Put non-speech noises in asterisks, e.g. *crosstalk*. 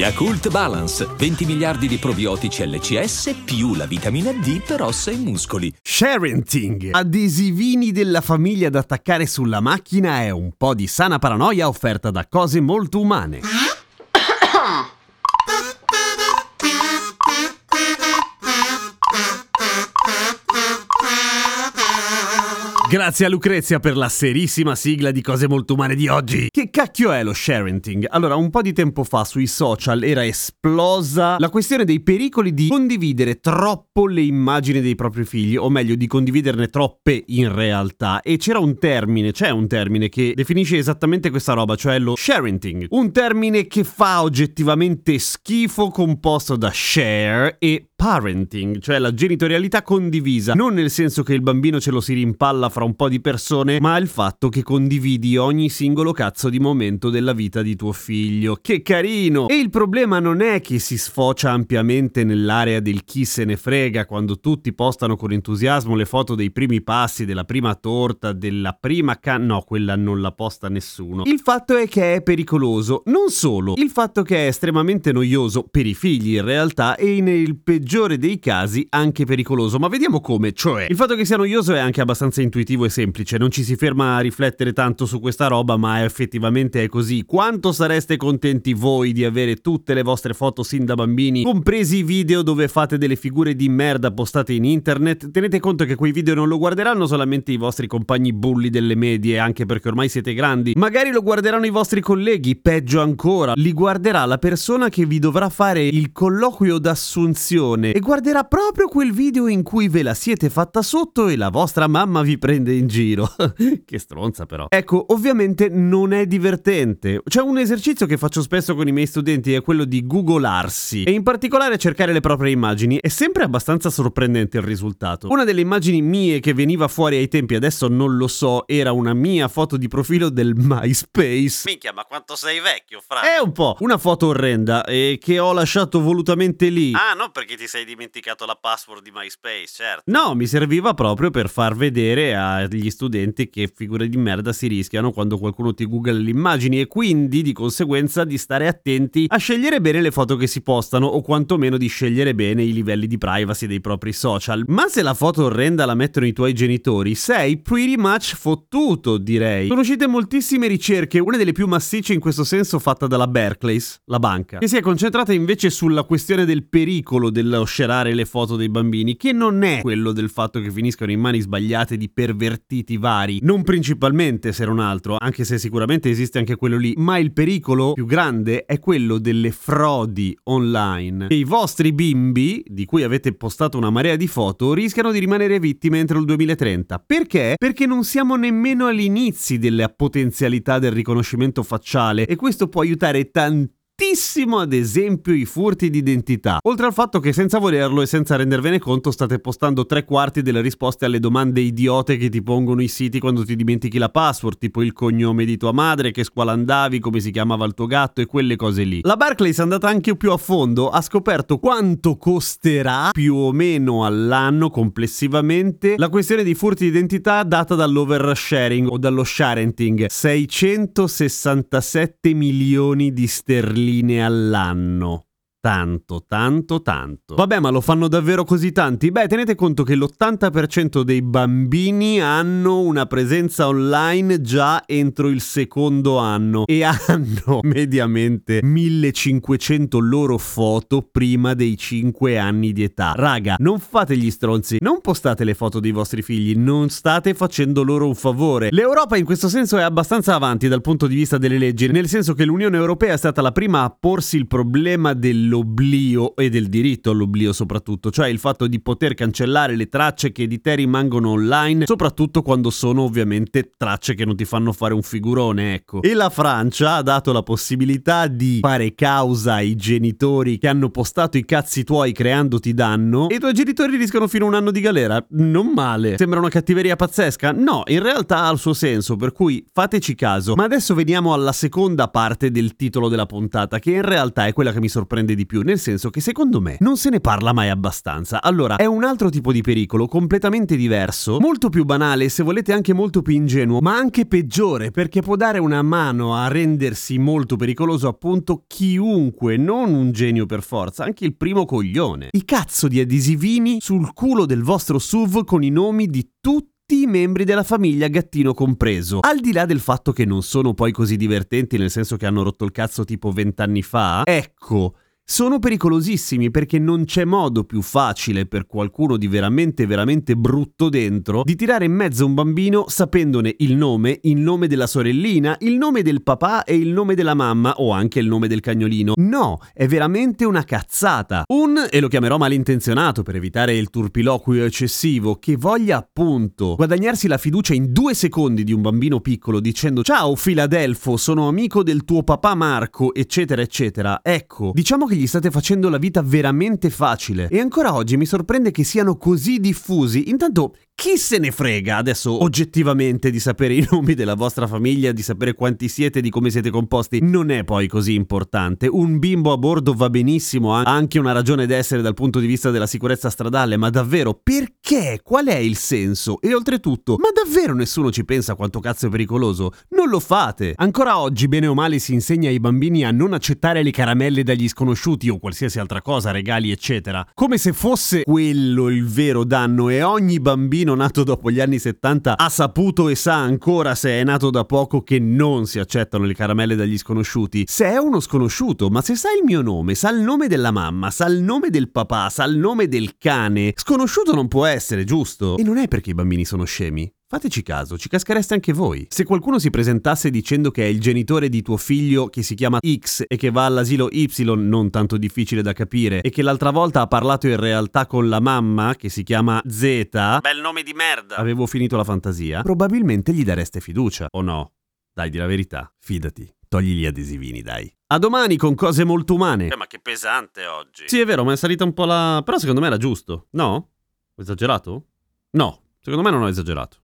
Yakult Balance, 20 miliardi di probiotici LCS più la vitamina D per ossa e muscoli. Sharenting, adesivini della famiglia da attaccare sulla macchina è un po' di sana paranoia offerta da cose molto umane. Grazie a Lucrezia per la serissima sigla di cose molto umane di oggi. Che cacchio è lo sharenting? Allora, un po' di tempo fa sui social era esplosa la questione dei pericoli di condividere troppo le immagini dei propri figli, o meglio, di condividerne troppe in realtà. E c'era un termine, c'è un termine che definisce esattamente questa roba, cioè lo sharenting. Un termine che fa oggettivamente schifo composto da share e parenting, cioè la genitorialità condivisa, non nel senso che il bambino ce lo si rimpalla fra un po' di persone, ma il fatto che condividi ogni singolo cazzo di momento della vita di tuo figlio. Che carino! E il problema non è che si sfocia ampiamente nell'area del chi se ne frega quando tutti postano con entusiasmo le foto dei primi passi, della prima torta, della prima can... no, quella non la posta nessuno. Il fatto è che è pericoloso, non solo, il fatto che è estremamente noioso per i figli in realtà e nel peggiore peggiore dei casi anche pericoloso. Ma vediamo come, cioè, il fatto che sia noioso è anche abbastanza intuitivo e semplice, non ci si ferma a riflettere tanto su questa roba, ma effettivamente è così. Quanto sareste contenti voi di avere tutte le vostre foto sin da bambini, compresi i video dove fate delle figure di merda postate in internet? Tenete conto che quei video non lo guarderanno solamente i vostri compagni bulli delle medie, anche perché ormai siete grandi. Magari lo guarderanno i vostri colleghi, peggio ancora, li guarderà la persona che vi dovrà fare il colloquio d'assunzione e guarderà proprio quel video in cui ve la siete fatta sotto e la vostra mamma vi prende in giro. *laughs* che stronza però. Ecco, ovviamente non è divertente. C'è un esercizio che faccio spesso con i miei studenti è quello di googolarsi e in particolare cercare le proprie immagini. È sempre abbastanza sorprendente il risultato. Una delle immagini mie che veniva fuori ai tempi, adesso non lo so, era una mia foto di profilo del MySpace. Minchia, ma quanto sei vecchio, fra. È un po'. Una foto orrenda e che ho lasciato volutamente lì. Ah, non perché ti sei dimenticato la password di MySpace, certo. No, mi serviva proprio per far vedere agli studenti che figure di merda si rischiano quando qualcuno ti googla le immagini e quindi di conseguenza di stare attenti a scegliere bene le foto che si postano o quantomeno di scegliere bene i livelli di privacy dei propri social. Ma se la foto orrenda la mettono i tuoi genitori, sei pretty much fottuto, direi. Sono uscite moltissime ricerche, una delle più massicce in questo senso fatta dalla Barclays, la banca, che si è concentrata invece sulla questione del pericolo dello dello scerare le foto dei bambini, che non è quello del fatto che finiscano in mani sbagliate di pervertiti vari, non principalmente se non altro, anche se sicuramente esiste anche quello lì, ma il pericolo più grande è quello delle frodi online. E i vostri bimbi, di cui avete postato una marea di foto, rischiano di rimanere vittime entro il 2030. Perché? Perché non siamo nemmeno agli inizi della potenzialità del riconoscimento facciale e questo può aiutare tantissimo tantissimo ad esempio i furti d'identità, oltre al fatto che senza volerlo e senza rendervene conto state postando tre quarti delle risposte alle domande idiote che ti pongono i siti quando ti dimentichi la password, tipo il cognome di tua madre, che scuola andavi, come si chiamava il tuo gatto e quelle cose lì. La Barclays è andata anche più a fondo, ha scoperto quanto costerà più o meno all'anno complessivamente la questione di furti d'identità data dall'oversharing o dallo sharenting, 667 milioni di sterline sterline all'anno. Tanto, tanto, tanto. Vabbè, ma lo fanno davvero così tanti? Beh, tenete conto che l'80% dei bambini hanno una presenza online già entro il secondo anno e *laughs* hanno mediamente 1500 loro foto prima dei 5 anni di età. Raga, non fate gli stronzi, non postate le foto dei vostri figli, non state facendo loro un favore. L'Europa in questo senso è abbastanza avanti dal punto di vista delle leggi, nel senso che l'Unione Europea è stata la prima a porsi il problema del dell'oblio e del diritto all'oblio soprattutto, cioè il fatto di poter cancellare le tracce che di te rimangono online, soprattutto quando sono ovviamente tracce che non ti fanno fare un figurone, ecco. E la Francia ha dato la possibilità di fare causa ai genitori che hanno postato i cazzi tuoi creandoti danno e i tuoi genitori rischiano fino a un anno di galera. Non male. Sembra una cattiveria pazzesca? No, in realtà ha il suo senso, per cui fateci caso. Ma adesso veniamo alla seconda parte del titolo della puntata, che in realtà è quella che mi sorprende di più, nel senso che secondo me non se ne parla mai abbastanza. Allora, è un altro tipo di pericolo, completamente diverso, molto più banale, se volete anche molto più ingenuo, ma anche peggiore, perché può dare una mano a rendersi molto pericoloso appunto chiunque, non un genio per forza, anche il primo coglione. I cazzo di adesivini sul culo del vostro SUV con i nomi di tutti i membri della famiglia Gattino compreso. Al di là del fatto che non sono poi così divertenti, nel senso che hanno rotto il cazzo tipo vent'anni fa, ecco, sono pericolosissimi perché non c'è modo più facile per qualcuno di veramente veramente brutto dentro di tirare in mezzo un bambino sapendone il nome, il nome della sorellina, il nome del papà e il nome della mamma o anche il nome del cagnolino. No, è veramente una cazzata. Un, e lo chiamerò malintenzionato per evitare il turpiloquio eccessivo, che voglia appunto guadagnarsi la fiducia in due secondi di un bambino piccolo dicendo ciao Filadelfo, sono amico del tuo papà Marco, eccetera eccetera. Ecco, diciamo che gli state facendo la vita veramente facile e ancora oggi mi sorprende che siano così diffusi. Intanto, chi se ne frega adesso oggettivamente di sapere i nomi della vostra famiglia, di sapere quanti siete, di come siete composti? Non è poi così importante. Un bimbo a bordo va benissimo, ha anche una ragione d'essere dal punto di vista della sicurezza stradale, ma davvero perché? Qual è il senso? E oltretutto, ma davvero nessuno ci pensa quanto cazzo è pericoloso? Non lo fate! Ancora oggi, bene o male, si insegna ai bambini a non accettare le caramelle dagli sconosciuti o qualsiasi altra cosa, regali, eccetera. Come se fosse quello il vero danno e ogni bambino nato dopo gli anni 70 ha saputo e sa ancora se è nato da poco che non si accettano le caramelle dagli sconosciuti. Se è uno sconosciuto, ma se sa il mio nome, sa il nome della mamma, sa il nome del papà, sa il nome del cane, sconosciuto non può essere, giusto? E non è perché i bambini sono scemi. Fateci caso, ci caschereste anche voi. Se qualcuno si presentasse dicendo che è il genitore di tuo figlio che si chiama X e che va all'asilo Y, non tanto difficile da capire, e che l'altra volta ha parlato in realtà con la mamma che si chiama Z, Bel nome di merda. avevo finito la fantasia, probabilmente gli dareste fiducia, o no? Dai, di la verità, fidati. Togli gli adesivini, dai. A domani con cose molto umane. Eh, ma che pesante oggi. Sì, è vero, ma è salita un po' la... Però secondo me era giusto. No? Ho esagerato? No, secondo me non ho esagerato.